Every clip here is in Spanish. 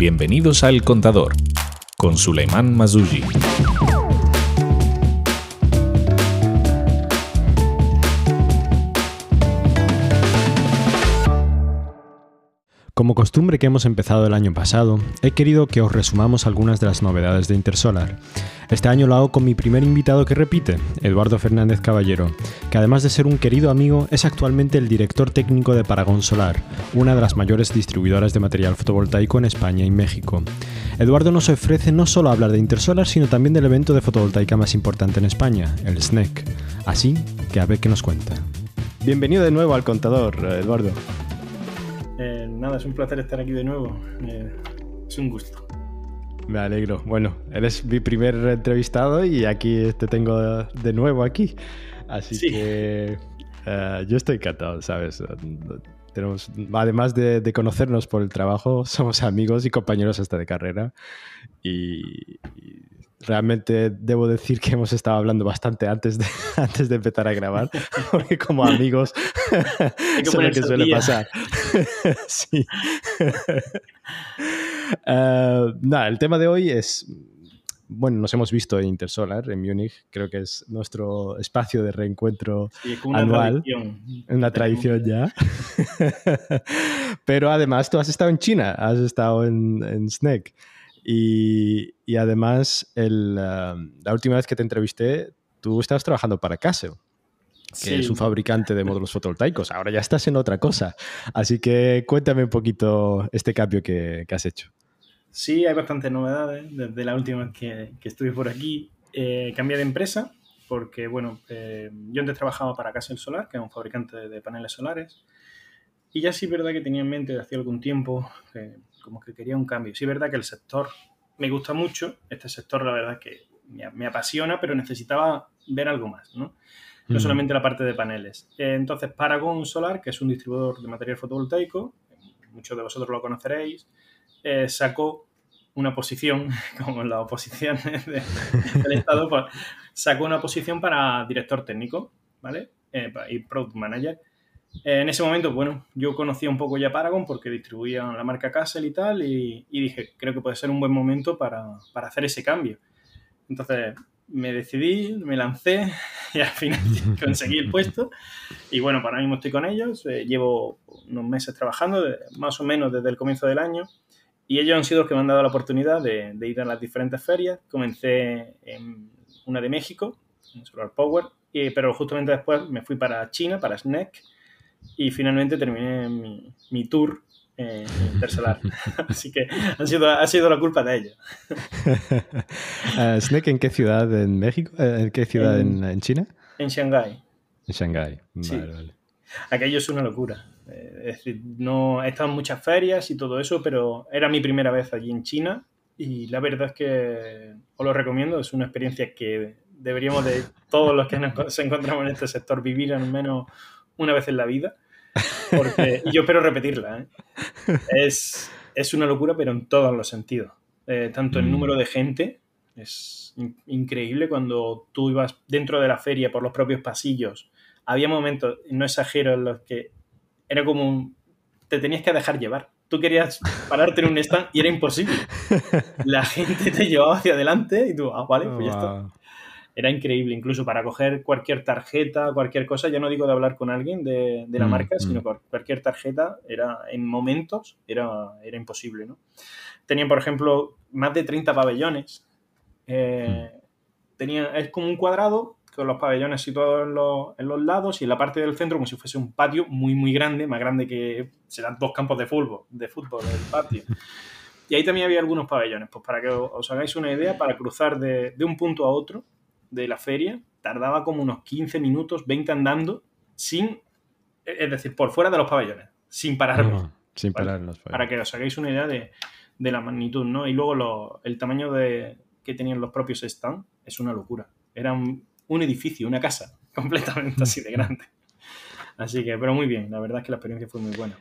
Bienvenidos a El Contador, con Suleiman Mazuji. Como costumbre que hemos empezado el año pasado, he querido que os resumamos algunas de las novedades de Intersolar. Este año lo hago con mi primer invitado que repite, Eduardo Fernández Caballero, que además de ser un querido amigo, es actualmente el director técnico de Paragon Solar, una de las mayores distribuidoras de material fotovoltaico en España y México. Eduardo nos ofrece no solo hablar de Intersolar, sino también del evento de fotovoltaica más importante en España, el SNEC. Así que a ver qué nos cuenta. Bienvenido de nuevo al contador, Eduardo. Nada, es un placer estar aquí de nuevo. Eh, es un gusto. Me alegro. Bueno, eres mi primer entrevistado y aquí te tengo de nuevo aquí. Así que eh, yo estoy encantado, ¿sabes? Tenemos, además de, de, conocernos por el trabajo, somos amigos y compañeros hasta de carrera. Y, y realmente debo decir que hemos estado hablando bastante antes de, antes de empezar a grabar, porque como amigos es lo que suele pasar. sí. Uh, nada, el tema de hoy es, bueno, nos hemos visto en Intersolar, en Múnich, creo que es nuestro espacio de reencuentro sí, una anual. Tradición. Una tradición ya. Pero además tú has estado en China, has estado en, en SNEC. Y, y además, el, uh, la última vez que te entrevisté, tú estabas trabajando para Castle, que sí. es un fabricante de módulos fotovoltaicos. Ahora ya estás en otra cosa. Así que cuéntame un poquito este cambio que, que has hecho. Sí, hay bastantes novedades desde la última vez que, que estuve por aquí. Eh, cambié de empresa porque, bueno, eh, yo antes trabajaba para Castle Solar, que es un fabricante de, de paneles solares. Y ya sí es verdad que tenía en mente de hacía algún tiempo que como que quería un cambio. Sí es verdad que el sector me gusta mucho, este sector la verdad que me, me apasiona, pero necesitaba ver algo más, ¿no? No mm. solamente la parte de paneles. Eh, entonces, Paragon Solar, que es un distribuidor de material fotovoltaico, muchos de vosotros lo conoceréis, eh, sacó una posición, como en las oposiciones de, del Estado, pues, sacó una posición para director técnico, ¿vale? Eh, y product manager. En ese momento, bueno, yo conocía un poco ya Paragon porque distribuían la marca Castle y tal, y, y dije, creo que puede ser un buen momento para, para, hacer ese cambio. Entonces me decidí, me lancé y al final conseguí el puesto. Y bueno, para mismo estoy con ellos, eh, llevo unos meses trabajando, más o menos desde el comienzo del año, y ellos han sido los que me han dado la oportunidad de, de ir a las diferentes ferias. Comencé en una de México, en Solar Power, y, pero justamente después me fui para China, para SNEC, y finalmente terminé mi, mi tour eh, intersolar. Así que ha sido, ha sido la culpa de ellos. uh, ¿Snake en qué ciudad en México? Eh, ¿En qué ciudad en, en, en China? En Shanghái. En Shanghái, vale, sí. vale. Aquello es una locura. Eh, Es decir, no he estado en muchas ferias y todo eso, pero era mi primera vez allí en China y la verdad es que os lo recomiendo. Es una experiencia que deberíamos de todos los que nos encontramos en este sector vivir al menos una vez en la vida. Porque, yo espero repetirla. ¿eh? Es, es, una locura, pero en todos los sentidos. Eh, tanto el número de gente es in increíble cuando tú ibas dentro de la feria por los propios pasillos. Había momentos, no exagero, en los que era como un, te tenías que dejar llevar. Tú querías pararte en un stand y era imposible. La gente te llevaba hacia adelante y tú, ah, vale, pues ya está era increíble, incluso para coger cualquier tarjeta, cualquier cosa, ya no digo de hablar con alguien de, de la mm, marca, sino mm. cualquier tarjeta, era en momentos era, era imposible, ¿no? Tenían, por ejemplo, más de 30 pabellones. Eh, mm. tenía, es como un cuadrado con los pabellones situados en los, en los, lados y en la parte del centro como si fuese un patio muy, muy grande, más grande que serán dos campos de fútbol, de fútbol, el patio. Y ahí también había algunos pabellones, pues para que os hagáis una idea, para cruzar de, de un punto a otro, de la feria tardaba como unos 15 minutos, 20 andando, sin, es decir, por fuera de los pabellones, sin pararme. No, sin Para que os hagáis una idea de, de la magnitud, ¿no? Y luego lo, el tamaño de, que tenían los propios stands es una locura. Era un, un edificio, una casa, completamente así de grande. Así que, pero muy bien, la verdad es que la experiencia fue muy buena.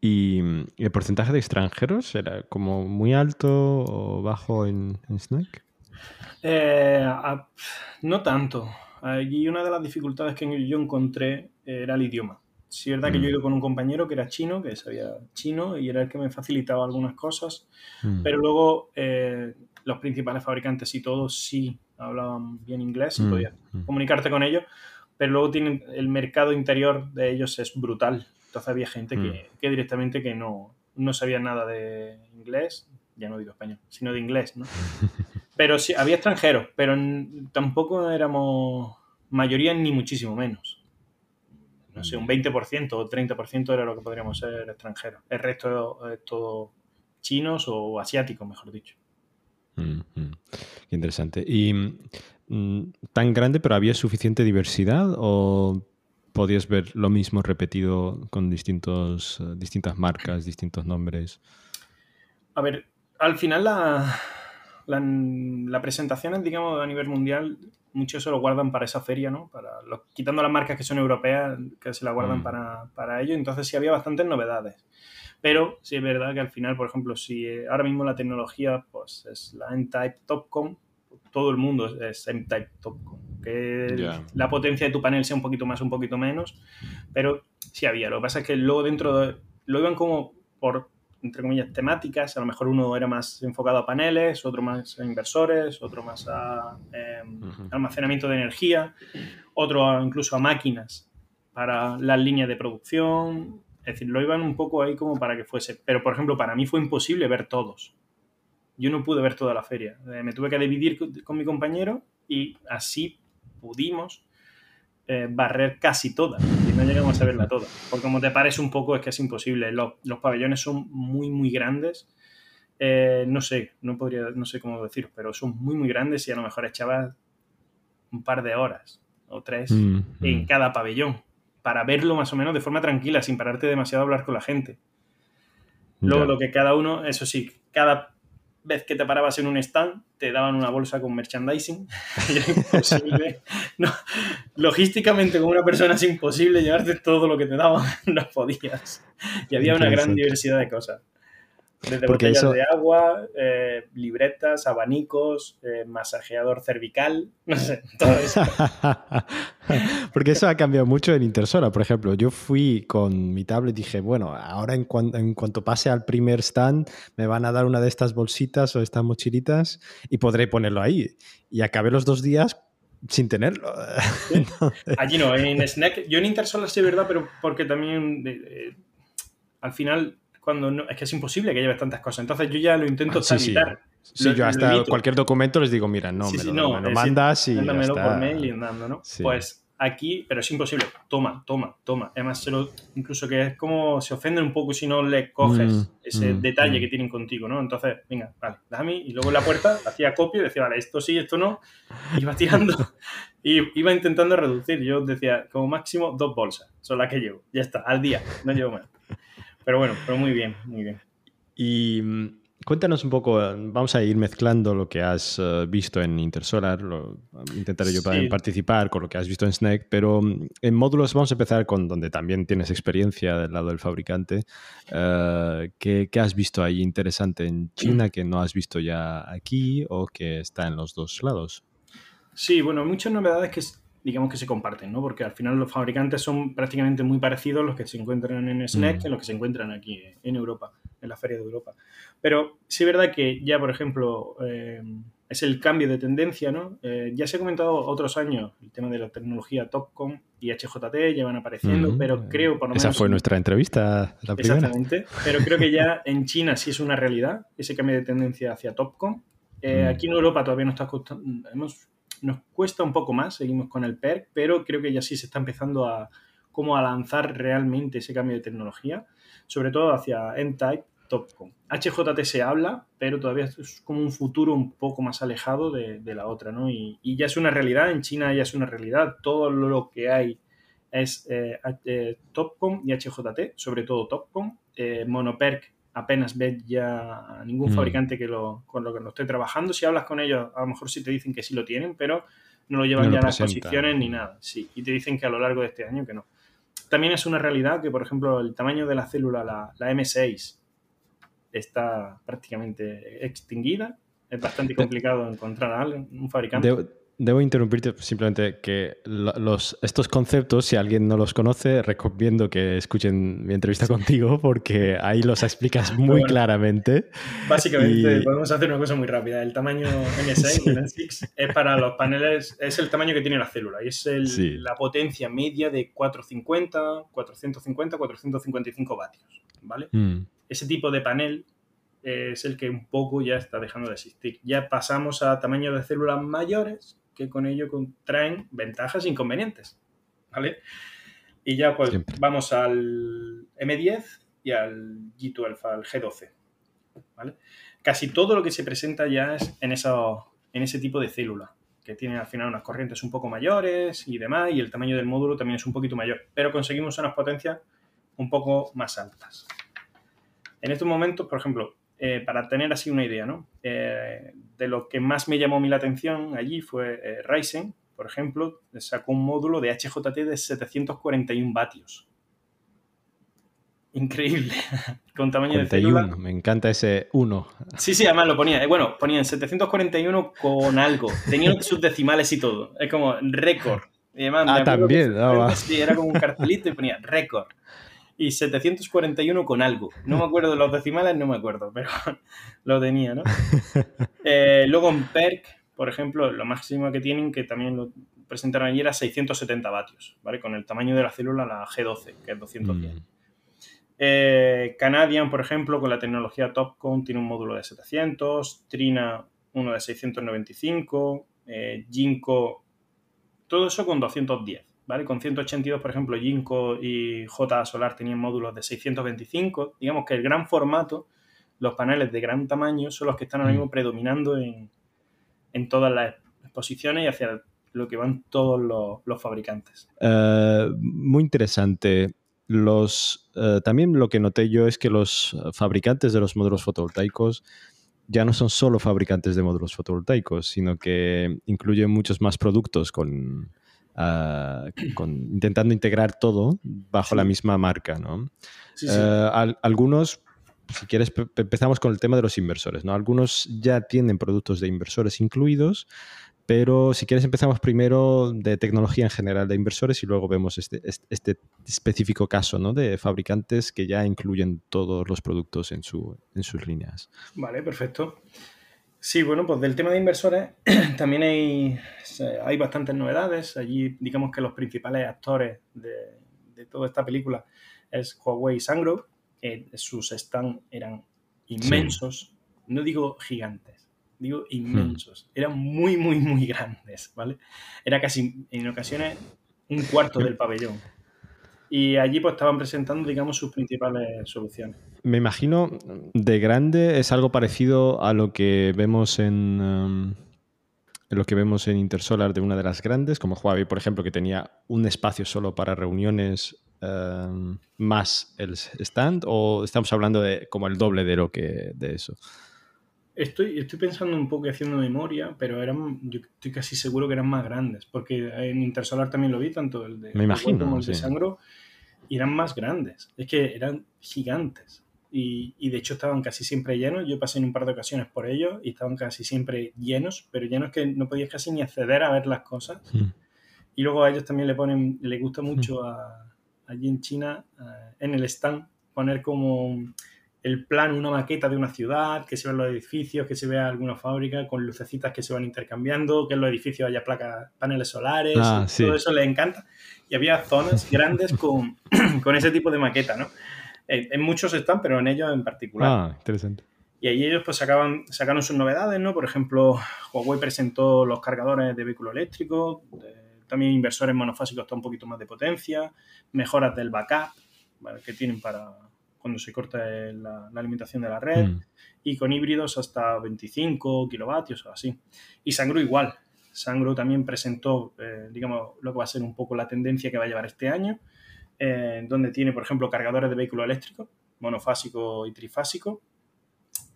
¿Y el porcentaje de extranjeros era como muy alto o bajo en, en Snack? Eh, a, no tanto. Allí una de las dificultades que yo encontré era el idioma. Sí, es verdad que yo he ido con un compañero que era chino, que sabía chino y era el que me facilitaba algunas cosas, Mm. pero luego eh, los principales fabricantes y todos sí hablaban bien inglés y Mm, podías mm. comunicarte con ellos, pero luego tienen el mercado interior de ellos es brutal. Entonces había gente Mm. que, que directamente que no, no sabía nada de inglés, ya no digo español, sino de inglés, ¿no? Pero sí, había extranjeros, pero tampoco éramos mayoría ni muchísimo menos. No sé, un 20% o 30% era lo que podríamos ser extranjeros. El resto es todo chinos o asiáticos, mejor dicho. Mm, mm. Qué interesante. ¿Y mm, tan grande, pero había suficiente diversidad o podías ver lo mismo repetido con distintos, eh, distintas marcas, distintos nombres? A ver, al final la, la, la presentación, digamos, a nivel mundial, muchos se lo guardan para esa feria, ¿no? Para los, quitando las marcas que son europeas, que se la guardan Mm. para, para ello. Entonces sí había bastantes novedades. Pero sí es verdad que al final, por ejemplo, si eh, ahora mismo la tecnología pues es la N-Type Topcom, todo el mundo es, N-Type Topcom. Que la potencia de tu panel sea un poquito más, un poquito menos, pero sí había. Lo que pasa es que luego dentro de, lo iban como por, entre comillas, temáticas. A lo mejor uno era más enfocado a paneles, otro más a inversores, otro más a eh, Ujú. almacenamiento de energía, otro incluso a máquinas para las líneas de producción. Es decir, lo iban un poco ahí como para que fuese. Pero, por ejemplo, para mí fue imposible ver todos. Yo no pude ver toda la feria. Eh, me tuve que dividir con mi compañero y así pudimos eh, barrer casi toda. Y no llegamos a verla toda. Porque como te pares un poco es que es imposible. Los, los pabellones son muy, muy grandes. Eh, no sé, no podría, no sé cómo decir, pero son muy, muy grandes y a lo mejor echabas un par de horas o tres Mm, en mm. cada pabellón para verlo más o menos de forma tranquila, sin pararte demasiado a hablar con la gente. Luego lo que cada uno, eso sí, cada vez que te parabas en un stand, te daban una bolsa con merchandising. Era imposible. No, logísticamente, como una persona es imposible llevarte todo lo que te daban, no podías. Y había una gran diversidad de cosas. Desde Porque botellas eso- de agua, eh, libretas, abanicos, eh, masajeador cervical, no sé, todo eso. Porque eso ha cambiado mucho en Intersola. Por ejemplo, yo fui con mi tablet y dije, bueno, ahora en, cuan- en cuanto pase al primer stand, me van a dar una de estas bolsitas o estas mochilitas y podré ponerlo ahí. Y acabé los dos días sin tenerlo. Allí no, en Snack. Yo en Intersolar sí verdad, pero porque también eh, eh, al final, cuando no, es que es imposible que lleves tantas cosas. Entonces yo ya lo intento Sí, sí. tramitar. Sí, Lo- yo hasta cualquier documento les digo, mira, no, Sí, me lo, no, me lo mandas y Mándamelo por mail y andando, ¿no? Sí. Pues aquí, pero es imposible. Toma, toma, toma. Además, se lo- incluso que es como se ofenden un poco si no le coges Mm, ese mm, detalle mm. que tienen contigo, ¿no? Entonces, venga, vale, dame. Y luego en la puerta hacía copia y decía, vale, esto sí, esto no. Iba tirando y iba intentando reducir. Yo decía, como máximo dos bolsas son las que llevo. Ya está, al día, no llevo más. Pero bueno, pero muy bien, muy bien. Y mm, cuéntanos un poco, vamos a ir mezclando lo que has eh, visto en Intersolar, lo- intentaré yo Sí. también participar con lo que has visto en Snake, pero mm, en módulos vamos a empezar con donde también tienes experiencia del lado del fabricante. Eh, ¿qué, qué has visto ahí interesante en China que no has visto ya aquí o que está en los dos lados? Sí, bueno, muchas novedades que digamos que se comparten, ¿no? Porque al final los fabricantes son prácticamente muy parecidos los que se encuentran en SNEC Mm. que los que se encuentran aquí en Europa, en la Feria de Europa. Pero sí es verdad que ya, por ejemplo, eh, es el cambio de tendencia, ¿no? Eh, ya se ha comentado otros años el tema de la tecnología Topcom y HJT llevan apareciendo, Mm, pero creo por lo menos... Esa fue nuestra entrevista, la primera. Exactamente, pero creo que ya en China sí es una realidad ese cambio de tendencia hacia Topcom. Eh, Mm. Aquí en Europa todavía nos, está costando, hemos, nos cuesta un poco más, seguimos con el PERC, pero creo que ya sí se está empezando a, como a lanzar realmente ese cambio de tecnología, sobre todo hacia N-Type Topcom. HJT se habla, pero todavía es como un futuro un poco más alejado de, de la otra, ¿no? Y, y ya es una realidad, en China ya es una realidad, todo lo que hay es eh, eh, Topcom y HJT, sobre todo Topcom. Eh, Monoperc apenas ves ya a ningún Mm. fabricante que lo, con lo que lo esté trabajando. Si hablas con ellos, a lo mejor sí te dicen que sí lo tienen, pero no lo llevan No lo ya a las posiciones ni nada. Sí, y te dicen que a lo largo de este año que no. También es una realidad que, por ejemplo, el tamaño de la célula, la, la M6, está prácticamente extinguida. Es bastante complicado encontrar a alguien, un fabrante. Debo, debo interrumpirte simplemente que los, estos conceptos, si alguien no los conoce, recomiendo que escuchen mi entrevista contigo porque ahí los explicas muy claramente. Básicamente, podemos hacer una cosa muy rápida. El tamaño NSA, es para los paneles, es el tamaño que tiene la célula y es la potencia media de 450, 450, 455 vatios. ¿vale? Mm. Ese tipo de panel es el que un poco ya está dejando de existir. Ya pasamos a tamaños de células mayores que con ello traen ventajas e inconvenientes. ¿Vale? Y ya pues vamos al M10 y al G12, al G12. ¿Vale? Casi todo lo que se presenta ya es en, en ese tipo de célula, que tiene al final unas corrientes un poco mayores y demás, y el tamaño del módulo también es un poquito mayor, pero conseguimos unas potencias un poco más altas. En estos momentos, por ejemplo, eh, para tener así una idea, ¿no? Eh, de lo que más me llamó mí la atención allí fue eh, Ryzen, por ejemplo, sacó un módulo de HJT de 741 vatios. Increíble. Con tamaño de célula. Me encanta ese 1. Sí, sí, además lo ponía. Bueno, ponían 741 con algo. Tenían sus decimales y todo. Es como récord. ah, también. Ah, sí, era como un cartelito y ponía récord y 741 con algo. No me acuerdo de los decimales, no me acuerdo, pero lo tenía, ¿no? Eh, luego en PERC, por ejemplo, lo máximo que tienen, que también lo presentaron ayer, era 670 vatios, ¿vale? Con el tamaño de la célula, la G12, que es 210. Mm. Eh, Canadian, por ejemplo, con la tecnología Topcon, tiene un módulo de 700, Trina uno de 695, eh, Ginkgo, todo eso con 210. Con 182, por ejemplo, Ginkgo y J Solar tenían módulos de 625. Digamos que el gran formato, los paneles de gran tamaño, son los que están ahora mismo mm. predominando en, todas las exposiciones y hacia lo que van todos los, fabricantes. Eh, muy interesante. Los, eh, también lo que noté yo es que los fabricantes de los módulos fotovoltaicos ya no son solo fabricantes de módulos fotovoltaicos, sino que incluyen muchos más productos con, Ah, intentando integrar todo bajo la misma marca, ¿no? Eh, algunos, si quieres, empezamos con el tema de los inversores, ¿no? Algunos ya tienen productos de inversores incluidos, pero si quieres empezamos primero de tecnología en general de inversores y luego vemos este, este específico caso ¿no? de fabricantes que ya incluyen todos los productos en, su, en sus líneas. Vale, perfecto. Sí, bueno, pues del tema de inversores también hay, hay bastantes novedades. Allí, digamos que los principales actores de, toda esta película es Huawei y Sangro, que sus stands eran inmensos, no digo gigantes, digo inmensos, hmm. eran muy, muy, muy grandes, ¿vale? Era casi, en ocasiones, un cuarto del pabellón. Y allí pues estaban presentando, digamos, sus principales soluciones. Me imagino de grande es algo parecido a lo que vemos en, um, lo que vemos en Intersolar de una de las grandes, como Huawei, por ejemplo, que tenía un espacio solo para reuniones um, más el stand, o estamos hablando de como el doble de lo que de eso. Estoy, estoy pensando un poco y haciendo memoria, pero eran, yo estoy casi seguro que eran más grandes, porque en Intersolar también lo vi, tanto el de, Me imagino, como el de Sangro y eran más grandes. Es que eran gigantes. Y, de hecho estaban casi siempre llenos. Yo pasé en un par de ocasiones por ellos y estaban casi siempre llenos, pero llenos que no podías casi ni acceder a ver las cosas. Hmm. Y luego a ellos también le ponen, le gusta mucho a, allí en China, eh, en el stand, poner como el plan, una maqueta de una ciudad, que se vean los edificios, que se vea alguna fábrica con lucecitas que se van intercambiando, que en los edificios haya placas, paneles solares, ah, todo eso les encanta. Y había zonas grandes con, con, ese tipo de maqueta, ¿no? En, muchos están, pero en ellos en particular. Ah, interesante. Y ahí ellos pues sacaban, sacaron sus novedades, ¿no? Por ejemplo, Huawei presentó los cargadores de vehículo eléctrico, también inversores monofásicos está un poquito más de potencia, mejoras del backup, que tienen para, cuando se corta la, alimentación de la red, mm. y con híbridos hasta 25 kilovatios o así. Y Sangro igual. Sangro también presentó, eh, digamos, lo que va a ser un poco la tendencia que va a llevar este año, eh, donde tiene, por ejemplo, cargadores de vehículo eléctrico, monofásico y trifásico,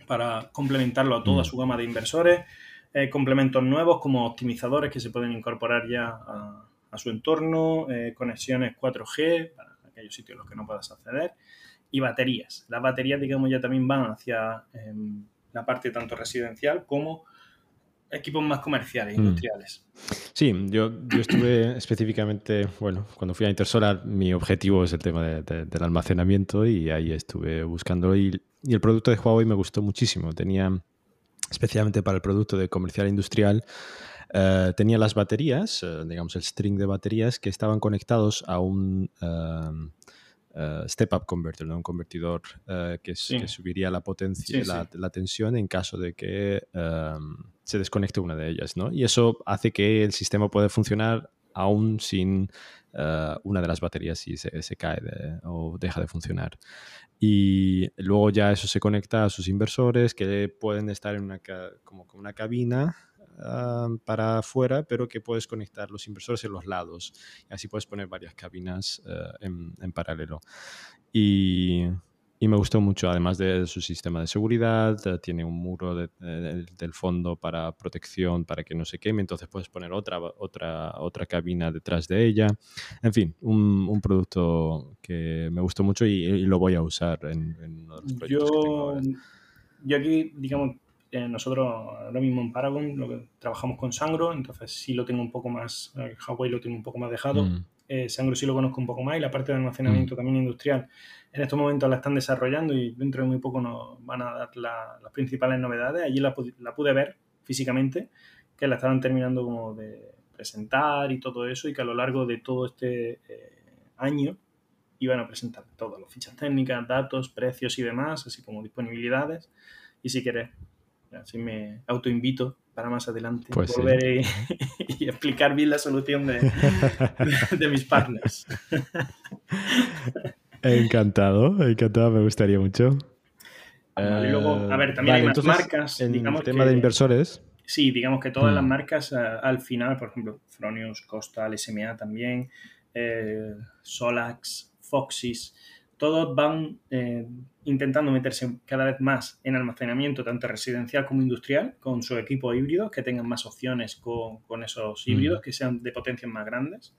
para complementarlo a toda mm. su gama de inversores, eh, complementos nuevos como optimizadores que se pueden incorporar ya a, a su entorno, conexiones 4G para aquellos sitios en los que no puedas acceder, y baterías. Las baterías, digamos, ya también van hacia em, la parte tanto residencial como equipos más comerciales, mm. industriales. Sí, yo, yo estuve específicamente, bueno, cuando fui a Intersolar, mi objetivo es el tema del almacenamiento y ahí estuve buscando y, y, el producto de Huawei me gustó muchísimo. Tenía, especialmente para el producto de comercial industrial, eh, tenía las baterías, eh, digamos el string de baterías que estaban conectados a un... Em, eh, step-up converter, un convertidor que, subiría la potencia, la, tensión en caso de que em, se desconecte una de ellas, ¿no? Y eso hace que el sistema pueda funcionar aún sin una de las baterías si se, cae o deja de funcionar. Y luego ya eso se conecta a sus inversores que pueden estar en una, como una cabina Ah, para afuera, pero que puedes conectar los inversores en los lados. Y así puedes poner varias cabinas eh, en, paralelo. Y, y, me gustó mucho, además de su sistema de seguridad, eh, tiene un muro del fondo para protección, para que no se queme, entonces puedes poner otra, otra, otra cabina detrás de ella. En fin, un, un producto que me gustó mucho y, lo voy a usar en, uno de los proyectos yo, que tengo ahora. Yo aquí, digamos, nosotros ahora mismo en Paragon lo que, trabajamos con Sangro, entonces sí lo tengo un poco más, eh, Huawei lo tengo un poco más dejado. Mm. Eh, Sangro sí lo conozco un poco más y la parte de almacenamiento mm. también industrial. En estos momentos la están desarrollando y dentro de muy poco nos van a dar las principales novedades. Allí la, la, pude ver físicamente, que la estaban terminando como de presentar y todo eso y que a lo largo de todo este eh, año iban a presentar todas las fichas técnicas, datos, precios y demás, así como disponibilidades. Y si quieres Así me autoinvito para más adelante pues volver y, explicar bien la solución de, de, mis partners. Encantado, encantado, me gustaría mucho. y luego, a ver, también hay más marcas. En el tema de inversores. Sí, digamos que todas las mm. marcas eh, al final, por ejemplo, Fronius, Costal, SMA también, eh, Solax, Foxys, todos van eh, intentando meterse cada vez más en almacenamiento, tanto residencial como industrial, con su equipo híbrido, que tengan más opciones con, esos híbridos, mm. que sean de potencias más grandes.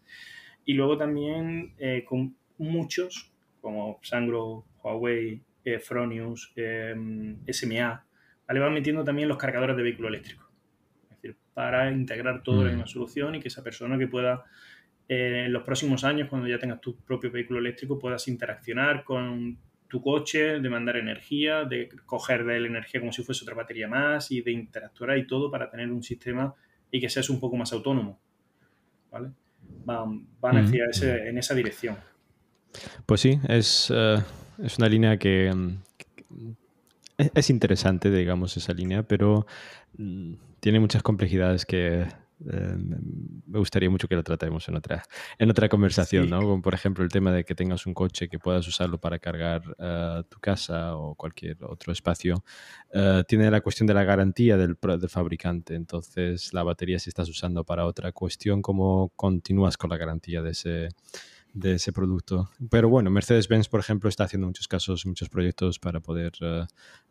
Y luego también eh, con muchos, como Sangro, Huawei, eh, Fronius, SMA, le van metiendo también los cargadores de vehículo eléctrico. Es decir, para integrar todo en mm. una solución y que esa persona que pueda en los próximos años, cuando ya tengas tu propio vehículo eléctrico, puedas interaccionar con tu coche, de mandar energía, de coger de él energía como si fuese otra batería más y de interactuar y todo para tener un sistema y que seas un poco más autónomo. ¿Vale? Van, van hacia ese, en esa dirección. Pues sí, es, eh, es una línea que, es interesante, digamos, esa línea, pero mm, tiene muchas complejidades que eh, me gustaría mucho que lo tratemos en otra, en otra conversación, ¿no? Como por ejemplo el tema de que tengas un coche que puedas usarlo para cargar eh, tu casa o cualquier otro espacio. Eh, tiene la cuestión de la garantía del, del, fabricante. Entonces, la batería si estás usando para otra cuestión, ¿cómo continúas con la garantía de ese, de ese producto. Pero bueno, Mercedes-Benz, por ejemplo, está haciendo muchos casos, muchos proyectos para poder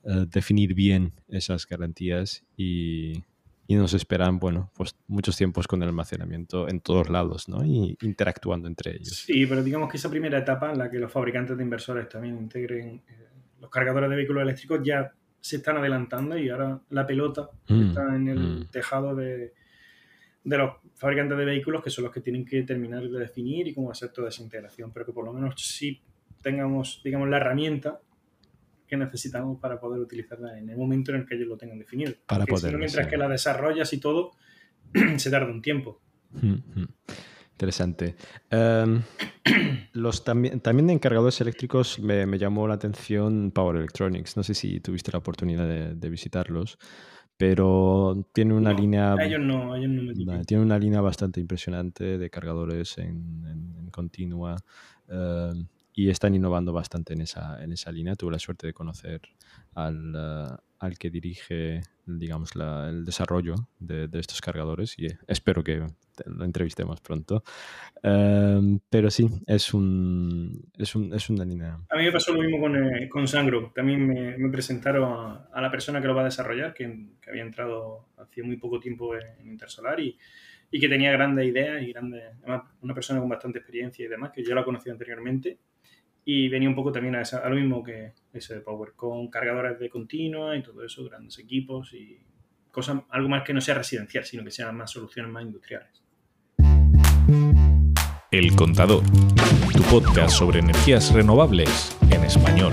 definir bien esas garantías y, y nos esperan, bueno, pues muchos tiempos con el almacenamiento en todos lados, ¿no? Y interactuando entre ellos. Sí, pero digamos que esa primera etapa en la que los fabricantes de inversores también integren eh, los cargadores de vehículos eléctricos ya se están adelantando y ahora la pelota mm, está en el mm. tejado de, de los fabricantes de vehículos que son los que tienen que terminar de definir y cómo hacer toda esa integración, pero que por lo menos sí tengamos, digamos, la herramienta que necesitamos para poder utilizarla en el momento en el que ellos lo tengan definido. Para poder. mientras que la desarrollas y todo, se tarda un tiempo. Interesante. Em, los también, también de encargadores eléctricos me, llamó la atención Power Electronics. No sé si tuviste la oportunidad de, visitarlos, pero tiene una línea. Ellos no, ellos no Tiene una línea bastante impresionante de cargadores en, en, continua. Em, y están innovando bastante en esa, en esa línea. Tuve la suerte de conocer al, eh, al que dirige, digamos, la, el desarrollo de, de, estos cargadores y espero que lo entrevistemos pronto. Em, pero sí, es, un, es, un, es, una línea. A mí me pasó lo mismo con, eh, con Sangro. También me, me presentaron a, la persona que lo va a desarrollar, que, que había entrado hace muy poco tiempo en, Intersolar y, y que tenía grandes ideas y grandes, además, una persona con bastante experiencia y demás, que yo la conocía anteriormente y venía un poco también a, a, lo mismo que ese de Power, con cargadores de continua y todo eso, grandes equipos y cosa, algo más que no sea residencial, sino que sean más soluciones más industriales. El Contador, tu podcast sobre energías renovables en español.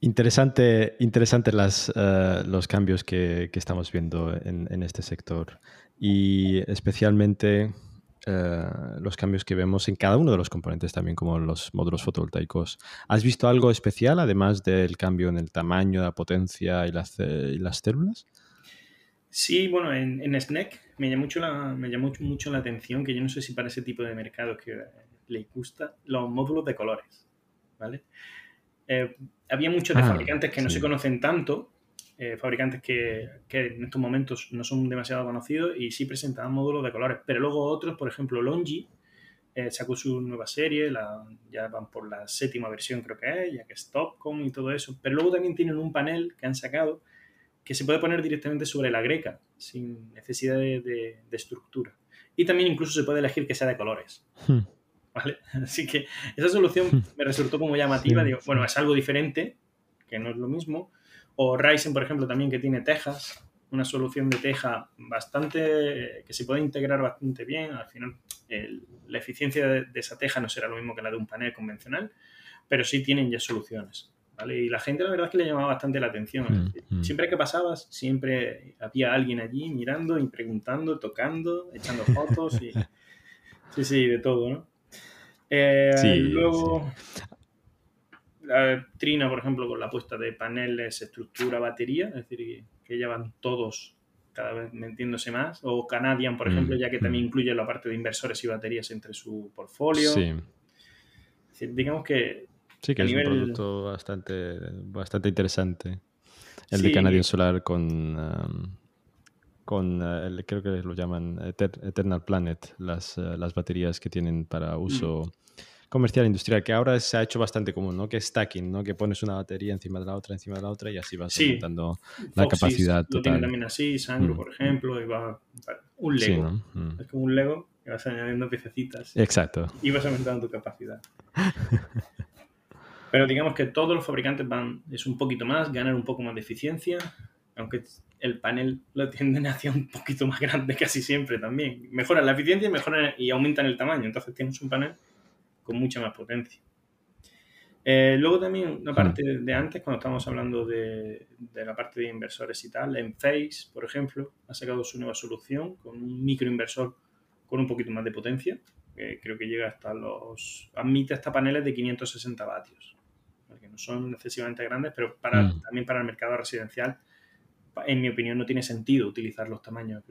Interesante, interesante eh, los cambios que, estamos viendo en, este sector y especialmente eh, los cambios que vemos en cada uno de los componentes también como los módulos fotovoltaicos. ¿Has visto algo especial además del cambio en el tamaño, la potencia y las, células? Sí, bueno, en, en SNEC me llamó, mucho la, me llamó mucho la atención que yo no sé si para ese tipo de mercado que le gusta los módulos de colores, ¿vale? Eh, había muchos de Ah, fabricantes que no sí. se conocen tanto, eh, fabricantes que, que en estos momentos no son demasiado conocidos y sí presentaban módulos de colores, pero luego otros, por ejemplo, Longi eh, sacó su nueva serie, la- ya van por la séptima versión creo que es, ya que es Topcom y todo eso, pero luego también tienen un panel que han sacado que se puede poner directamente sobre la greca, sin necesidad de, de- de estructura. Y también incluso se puede elegir que sea de colores. Hmm. ¿Vale? Así que esa solución me resultó como llamativa. Sí, Digo, bueno, es algo diferente, que no es lo mismo. O Ryzen, por ejemplo, también que tiene tejas, una solución de teja bastante, que se puede integrar bastante bien. Al final, el- la eficiencia de, de esa teja no será lo mismo que la de un panel convencional, pero sí tienen ya soluciones. ¿vale? Y la gente la verdad es que le llamaba bastante la atención. Es Mm, decir, mm. Siempre que pasabas, siempre había alguien allí mirando y preguntando, tocando, echando fotos y... Sí, sí, de todo, ¿no? Eh, Sí, luego, la Trina, por ejemplo, con la puesta de paneles, estructura, batería, es decir, que, que ya van todos cada vez metiéndose más. O Canadian, por Mm, ejemplo, ya que también mm. incluye la parte de inversores y baterías entre su portfolio. Sí. Decir, digamos que Sí, que es nivel- un producto bastante, bastante interesante. El Sí. de Canadian Solar con, um, con uh, el- creo que lo llaman Eter- Eternal Planet, las, uh, las baterías que tienen para uso comercial e industrial, que ahora se ha hecho bastante común, ¿no? Que es stacking, ¿no? Que pones una batería encima de la otra, encima de la otra y así vas Sí. aumentando la capacidad lo total. también así, Sangro, Mm. por ejemplo, y va un Sí, Lego. ¿no? Mm. Es como un Lego que vas añadiendo piececitas Exacto. y vas aumentando tu capacidad. Pero digamos que todos los fabricantes van, es un poquito más, ganan un poco más de eficiencia, aunque el panel lo tienden hacia un poquito más grande casi siempre también. Mejoran la eficiencia y, mejoran, y aumentan el tamaño, entonces tienes un panel con mucha más potencia. Eh, luego también una parte de antes, cuando estábamos hablando de, de la parte de inversores y tal, en Face, por ejemplo, ha sacado su nueva solución con un microinversor con un poquito más de potencia, que creo que llega hasta los... admite hasta paneles de 560 vatios, que no son excesivamente grandes, pero para, Mm. también para el mercado residencial, en mi opinión, no tiene sentido utilizar los tamaños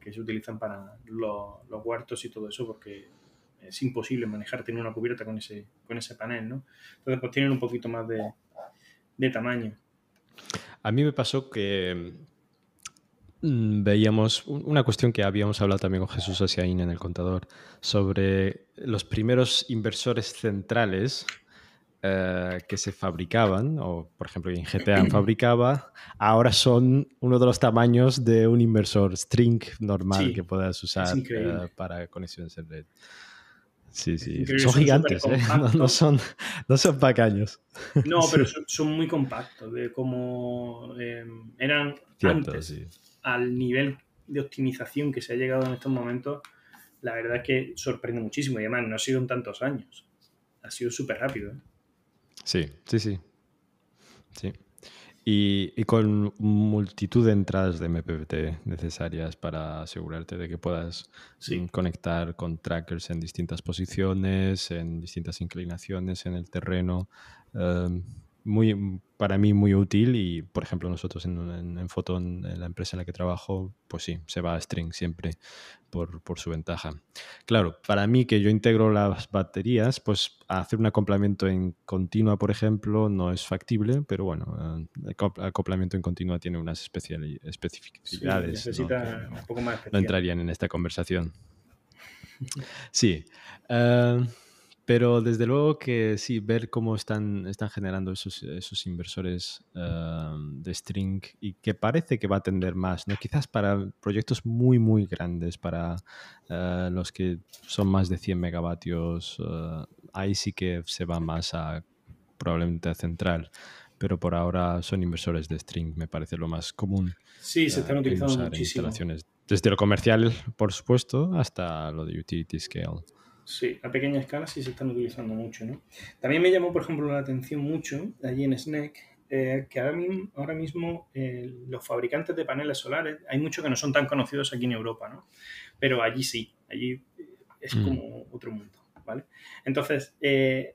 que, se utilizan para los, huertos y todo eso, porque es imposible manejar, tener una cubierta con ese, con ese panel, ¿no? Entonces, pues tienen un poquito más de, de tamaño. A mí me pasó que mm, veíamos un- una cuestión que habíamos hablado también con Jesús Asiaín en el contador sobre los primeros inversores centrales eh, que se fabricaban, o por ejemplo en GTA fabricaba, ahora son uno de los tamaños de un inversor string normal Sí, que puedas usar eh, para conexiones en red. Sí, sí. Son son gigantes, ¿eh? no, son, no son pequeños. No, pero son, son muy compactos, de como eh, eran Cierto, antes, sí. al nivel de optimización que se ha llegado en estos momentos, la verdad es que sorprende muchísimo. Y además, no ha sido en tantos años. Ha sido súper rápido. ¿eh? Sí, sí, sí. Sí. Y, y con multitud de entradas de MPPT necesarias para asegurarte de que puedas Sí. mm, conectar con trackers en distintas posiciones, en distintas inclinaciones en el terreno. Um, muy, para mí muy útil y, por ejemplo, nosotros en, en, en Photon, en la empresa en la que trabajo, pues sí, se va a string siempre por, por su ventaja. Claro, para mí que yo integro las baterías, pues hacer un acoplamiento en continua, por ejemplo, no es factible, pero bueno, eh, el acop- acoplamiento en continua tiene unas Sí, especificidades. ¿no? necesita no- un poco más no especial. entrarían en esta conversación. Sí, eh, pero desde luego que sí, ver cómo están, están generando esos, esos inversores eh, de string y que parece que va a tender más, ¿no? Quizás para proyectos muy, muy grandes, para eh, los que son más de 100 megavatios, eh, ahí sí que se va más a probablemente a central. pero por ahora son inversores de string, me parece lo más común. Sí, se están utilizando muchísimo. Instalaciones. Desde lo comercial, por supuesto, hasta lo de utility scale. Sí, a pequeña escala sí se están utilizando mucho, ¿no? También me llamó, por ejemplo, la atención mucho allí en SNEC eh, que ahora mismo, ahora mismo eh, los fabricantes de paneles solares, hay muchos que no son tan conocidos aquí en Europa, ¿no? Pero allí sí, allí es mm. como otro mundo, ¿vale? Entonces, eh,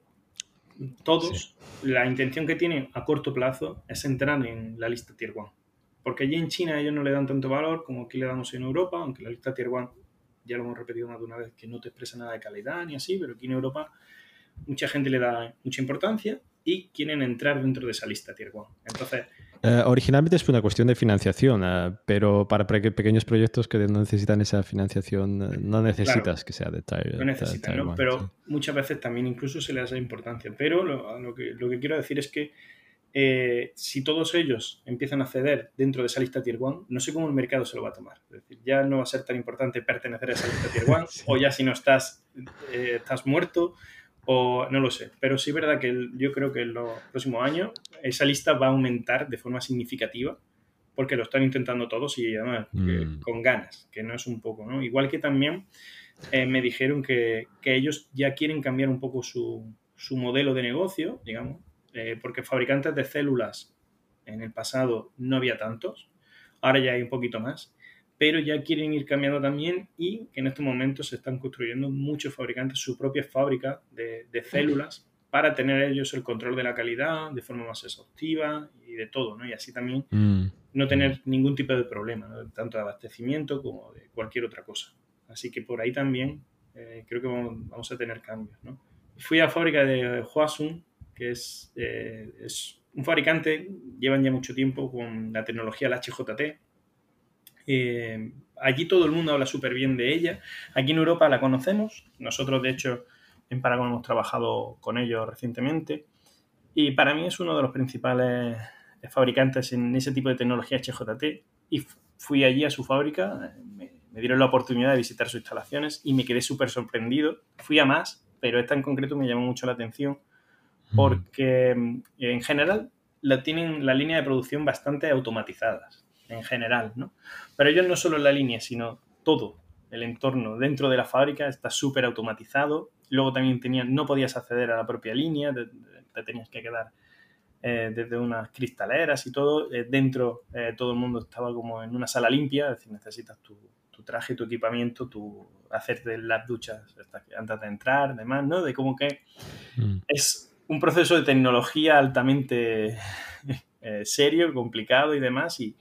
todos, la intención que tienen a corto plazo es entrar en la lista Tier 1. Porque allí en China ellos no le dan tanto valor como aquí le damos en Europa, aunque la lista Tier 1 ya lo hemos repetido más de una vez, que no te expresa nada de calidad ni así, pero aquí en Europa mucha gente le da mucha importancia y quieren entrar dentro de esa lista Tier 1. Entonces... Eh, originalmente es una cuestión de financiación, eh, pero para pequeños proyectos que no necesitan esa financiación, eh, no necesitas que sea de Tier No necesitan, pero muchas veces también incluso se les da importancia. Pero lo, que, lo que quiero decir es que eh, si todos ellos empiezan a ceder dentro de esa lista Tier 1, no sé cómo el mercado se lo va a tomar. Es decir, ya no va a ser tan importante pertenecer a esa lista Tier 1, o ya si no estás, eh, estás muerto, o no lo sé. Pero sí es verdad que yo creo que en los próximos años esa lista va a aumentar de forma significativa, porque lo están intentando todos y además mm. con ganas, que no es un poco, ¿no? Igual que también eh, me dijeron que, que, ellos ya quieren cambiar un poco su, su modelo de negocio, digamos, eh, porque fabricantes de células en el pasado no había tantos, ahora ya hay un poquito más, pero ya quieren ir cambiando también y que en estos momentos se están construyendo muchos fabricantes su propia fábrica de, células para tener ellos el control de la calidad de forma más exhaustiva y de todo, ¿no? Y así también mm. no tener ningún tipo de problema, tanto de abastecimiento como de cualquier otra cosa. Así que por ahí también eh, creo que vamos, a tener cambios, ¿no? Fui a la fábrica de Huasun que es, eh, es un fabricante, llevan ya mucho tiempo con la tecnología la HJT. Eh, allí todo el mundo habla súper bien de ella. Aquí en Europa la conocemos. Nosotros, de hecho, en Paragon hemos trabajado con ellos recientemente. Y para mí es uno de los principales fabricantes en ese tipo de tecnología HJT. Y fui allí a su fábrica, me, me dieron la oportunidad de visitar sus instalaciones y me quedé súper sorprendido. Fui a más, pero esta en concreto me llamó mucho la atención porque mm, en general la tienen la línea de producción bastante automatizadas, en general, ¿no? Pero ellos no solo la línea, sino todo el entorno dentro de la fábrica está súper automatizado. Luego también tenían, no podías acceder a la propia línea, te, tenías que quedar eh, desde unas cristaleras y todo. Eh, dentro eh, todo el mundo estaba como en una sala limpia, es decir, necesitas tu, tu traje, tu equipamiento, tu hacerte las duchas antes de entrar, demás, ¿no? De como que mm. es un proceso de tecnología altamente eh, serio, complicado y demás, y,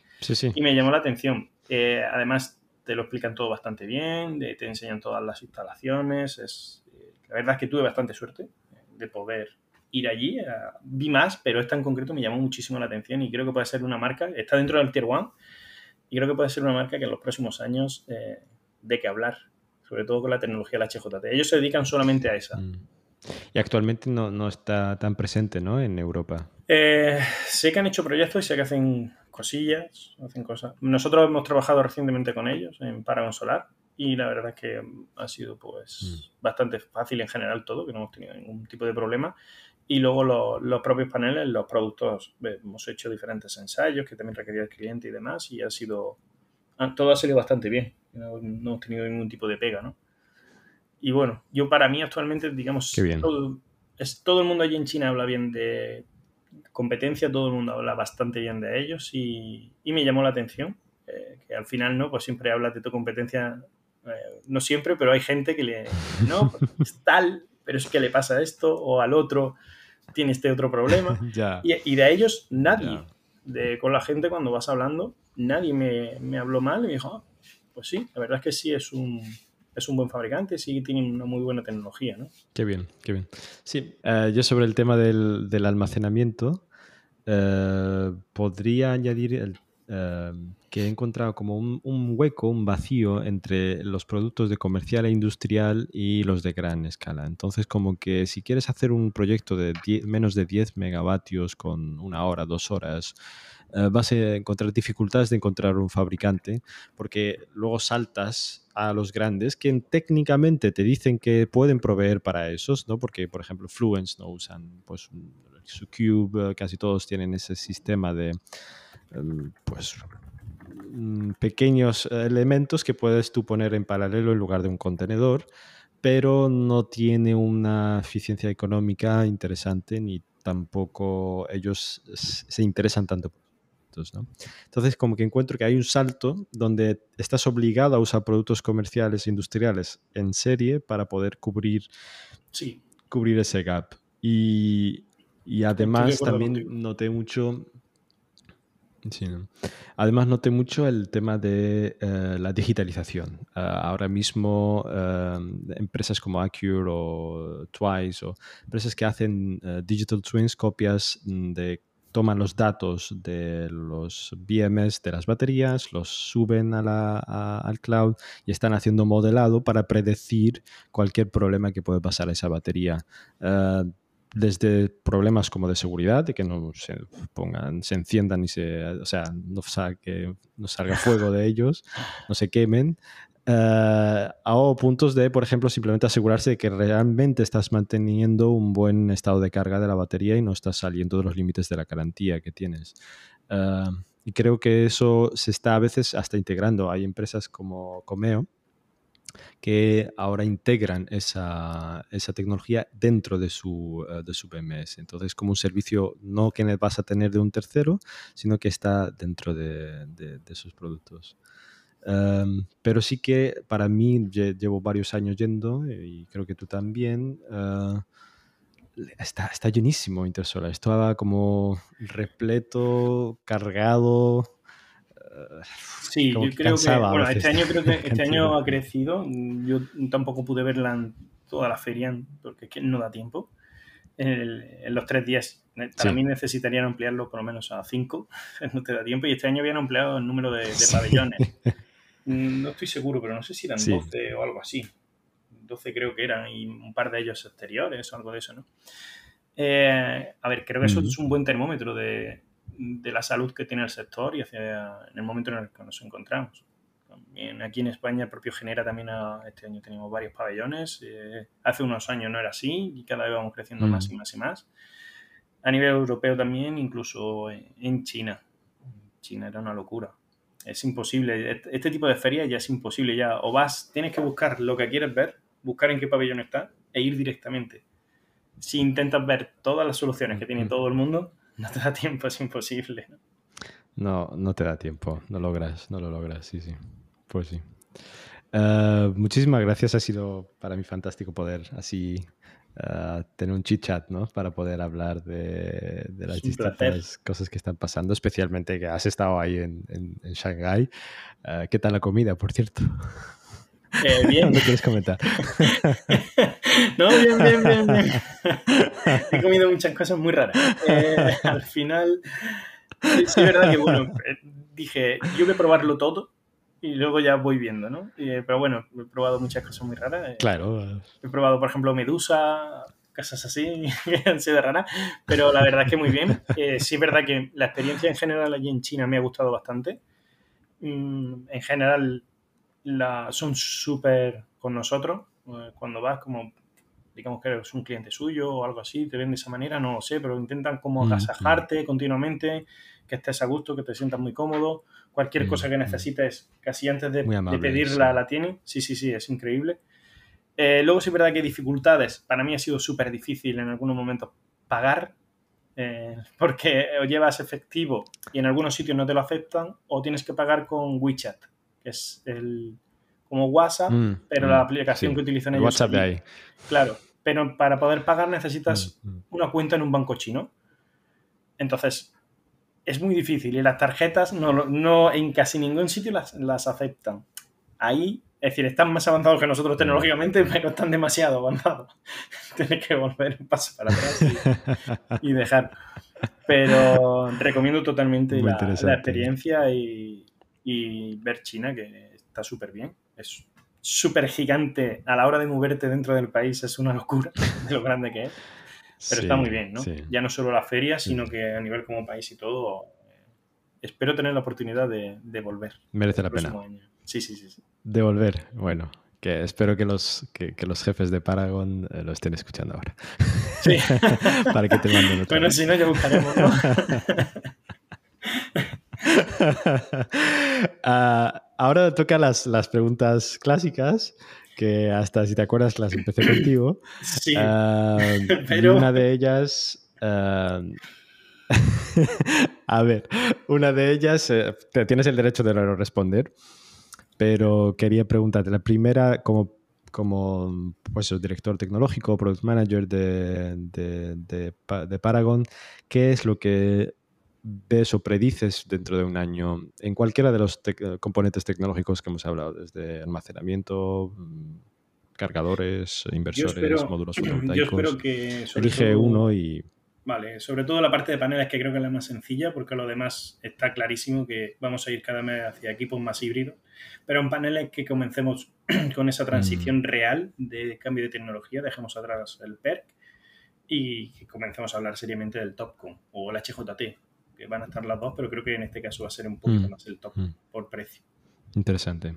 y me llamó la atención. Eh, además, te lo explican todo bastante bien, te enseñan todas las instalaciones. Es, eh, la verdad es que tuve bastante suerte de poder ir allí. vi más, pero esta en concreto me llamó muchísimo la atención y creo que puede ser una marca, está dentro del Tier 1, y creo que puede ser una marca que en los próximos años eh, de que hablar, sobre todo con la tecnología de la HJT. Ellos se dedican solamente a esa. Y actualmente no, está tan presente, ¿no? En Europa. Eh, sé que han hecho proyectos y sé que hacen cosillas, hacen cosas. Nosotros hemos trabajado recientemente con ellos en Paragon Solar y la verdad es que ha sido pues mm. bastante fácil en general todo, que no hemos tenido ningún tipo de problema. Y luego los, propios paneles, los productos, hemos hecho diferentes ensayos que también requería el cliente y demás y ha sido, todo ha salido bastante bien. No, no hemos tenido ningún tipo de pega, ¿no? Y bueno, yo para mí actualmente, digamos, Todo, es, todo el mundo allí en China habla bien de competencia, todo el mundo habla bastante bien de ellos y, y me llamó la atención, eh, que al final, ¿no? Pues siempre hablas de tu competencia, eh, no siempre, pero hay gente que le, no, es tal, pero es que le pasa esto o al otro tiene este otro problema. y, y, de ellos nadie, de, con la gente cuando vas hablando, nadie me, me habló mal y me dijo, ah, pues sí, la verdad es que sí es un es un buen fabricante, sí tienen una muy buena tecnología, ¿no? Qué bien, qué bien. Sí, eh, yo sobre el tema del, almacenamiento, eh, podría añadir eh, que he encontrado como un, hueco, un vacío entre los productos de comercial e industrial y los de gran escala. Entonces, como que si quieres hacer un proyecto de menos de 10 megavatios con una hora, dos horas, vas a encontrar dificultades de encontrar un fabricante porque luego saltas a los grandes que técnicamente te dicen que pueden proveer para esos, ¿no? Porque, por ejemplo, Fluence no usan pues su Cube, casi todos tienen ese sistema de em, pues mm, pequeños elementos que puedes tú poner en paralelo en lugar de un contenedor, pero no tiene una eficiencia económica interesante ni tampoco ellos se interesan tanto entonces, como que encuentro que hay un salto donde estás obligado a usar productos comerciales e industriales en serie para poder cubrir, sí. cubrir ese gap. Y, además también noté mucho... Además noté mucho el tema de eh, la digitalización. Ah, ahora mismo eh, empresas como Acure o Twice o empresas que hacen eh, digital twins, copias mm, de toman los datos de los BMS de las baterías, los suben al cloud y están haciendo modelado para predecir cualquier problema que puede pasar a esa batería. Eh, desde problemas como de seguridad, de que no se pongan, se enciendan y se, o sea, no, no salga fuego de ellos, no se quemen, uh, a puntos de, por ejemplo, simplemente asegurarse de que realmente estás manteniendo un buen estado de carga de la batería y no estás saliendo de los límites de la garantía que tienes. Eh, y creo que eso se está a veces hasta integrando. Hay empresas como Comeo que ahora integran esa, esa tecnología dentro de su, eh, de su PMS. Entonces, como un servicio no que vas a tener de un tercero, sino que está dentro de, de, sus productos. Em, pero sí que para mí llevo varios años yendo y creo que tú también. Eh, está, está llenísimo Intersolar. Estaba como repleto, cargado. Eh, sí, yo creo que bueno, este año creo que este año ha crecido. Yo tampoco pude verla en toda la feria porque es que no da tiempo. En, los tres días. Para mí necesitarían ampliarlo por lo menos a cinco, no te da tiempo. Y este año habían ampliado el número de, de pabellones. Mm, no estoy seguro, pero no sé si eran 12 o algo así. 12 creo que eran y un par de ellos exteriores o algo de eso, ¿no? Eh, a ver, creo que eso es un buen termómetro de, la salud que tiene el sector y hacia en el momento en el que nos encontramos. También aquí en España el propio Genera también este año tenemos varios pabellones. Eh, hace unos años no era así y cada vez vamos creciendo más y más y más. A nivel europeo también, incluso en China. China era una locura es imposible. Este tipo de ferias ya es imposible. Ya o vas, tienes que buscar lo que quieres ver, buscar en qué pabellón está e ir directamente. Si intentas ver todas las soluciones que tiene todo el mundo, no te da tiempo, es imposible. No, no te da tiempo, no logras, no lo logras, sí, sí. Pues sí. Eh, muchísimas gracias, ha sido para mí fantástico poder así tener un chit chat, ¿no? Para poder hablar de, las distintas cosas que están pasando, especialmente que has estado ahí en, en, Shanghái. Ah, ¿Qué tal la comida, por cierto? Eh, bien. ¿No quieres comentar? no, bien, bien, bien, bien. He comido muchas cosas muy raras. Eh, al final, sí, es verdad que, bueno, eh, dije, yo voy a probarlo todo y luego ya voy viendo, ¿no? Eh, pero bueno, he probado muchas cosas muy raras. Eh. Claro. He probado, por ejemplo, medusa, cosas así, que han sido raras, pero la verdad es que muy bien. Eh, sí es verdad que la experiencia en general allí en China me ha gustado bastante. Mm, en general la, son súper con nosotros. Cuando vas como, digamos que eres un cliente suyo o algo así, te ven de esa manera, no lo sé, pero intentan como mm, agasajarte continuamente, que estés a gusto, que te sientas muy cómodo Cualquier cosa que necesites, casi antes de, pedirla, la tiene. Sí, sí, sí, es increíble. Eh, luego sí es verdad que dificultades. Para mí ha sido súper difícil en algunos momentos pagar, eh, porque o llevas efectivo y en algunos sitios no te lo aceptan, o tienes que pagar con WeChat, que es el como WhatsApp, mm, pero la aplicación que utilizan ellos. WhatsApp de ahí. Claro, pero para poder pagar necesitas una cuenta en un banco chino. Entonces, es muy difícil y las tarjetas no, no en casi ningún sitio las, las aceptan. Ahí, es decir, están más avanzados que nosotros tecnológicamente, pero están demasiado avanzados. Tienes que volver un paso para atrás y, dejar. Pero recomiendo totalmente la, experiencia y, y, ver China, que está súper bien. Es súper gigante a la hora de moverte dentro del país, es una locura de lo grande que es. Pero está muy bien, ¿no? Ya no solo la feria, sino que a nivel como país y todo, eh, espero tener la oportunidad de, volver. Merece la pena. Sí, sí, sí, sí. De volver, bueno, que espero que los, que, los jefes de Paragon eh, lo estén escuchando ahora. Sí. Para que te manden otra Bueno, si no, ya buscaremos, ¿no? Ah, ahora toca las, las preguntas clásicas que hasta si te acuerdas las empecé contigo. Sí. Ah, pero... Una de ellas. Ah, a ver, una de ellas, eh, tienes el derecho de responder, pero quería preguntarte, la primera, como, como pues, director tecnológico, product manager de, de, de, Paragon, ¿qué es lo que ves o predices dentro de un año en cualquiera de los componentes tecnológicos que hemos hablado, desde almacenamiento, mm, cargadores, inversores, módulos fotovoltaicos? Yo espero que... Elige uno y Vale, sobre todo la parte de paneles que creo que es la más sencilla, porque lo demás está clarísimo que vamos a ir cada vez hacia equipos más híbridos, pero en paneles que comencemos con esa transición mm. real de cambio de tecnología, dejemos atrás el PERC y que comencemos a hablar seriamente del Topcon o el HJT, que van a estar las dos, pero creo que en este caso va a ser un poquito mm. más el top mm. por precio. Interesante.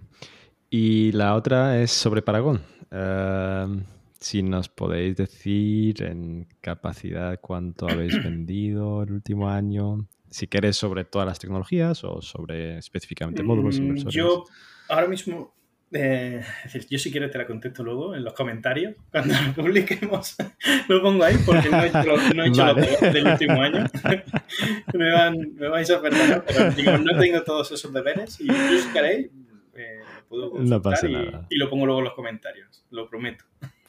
Y la otra es sobre Paragon. Uh si nos podéis decir en capacidad cuánto habéis vendido el último año, si queréis sobre todas las tecnologías o sobre específicamente módulos mm, inversores. Yo ahora mismo, eh, es decir, yo si quieres te la contesto luego en los comentarios, cuando lo publiquemos, lo pongo ahí porque no he hecho, no he hecho lo del último año. me, van, me vais a perdonar, pero digo, no tengo todos esos deberes y yo si queréis, eh, puedo no pasa nada. y lo pongo luego en los comentarios, lo prometo.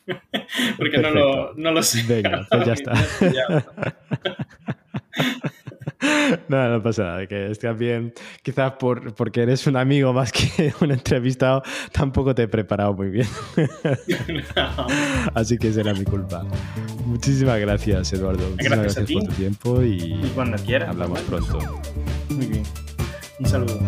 Porque no lo, no lo, sé. Venga, pues ya está. No, no pasa nada, que estás bien. Quizás por, porque eres un amigo más que un entrevistado, tampoco te he preparado muy bien. Así que será mi culpa. Muchísimas gracias, Eduardo. Muchísimas gracias, por tu tiempo y, y cuando quieras. Hablamos pronto. Muy bien. Un saludo.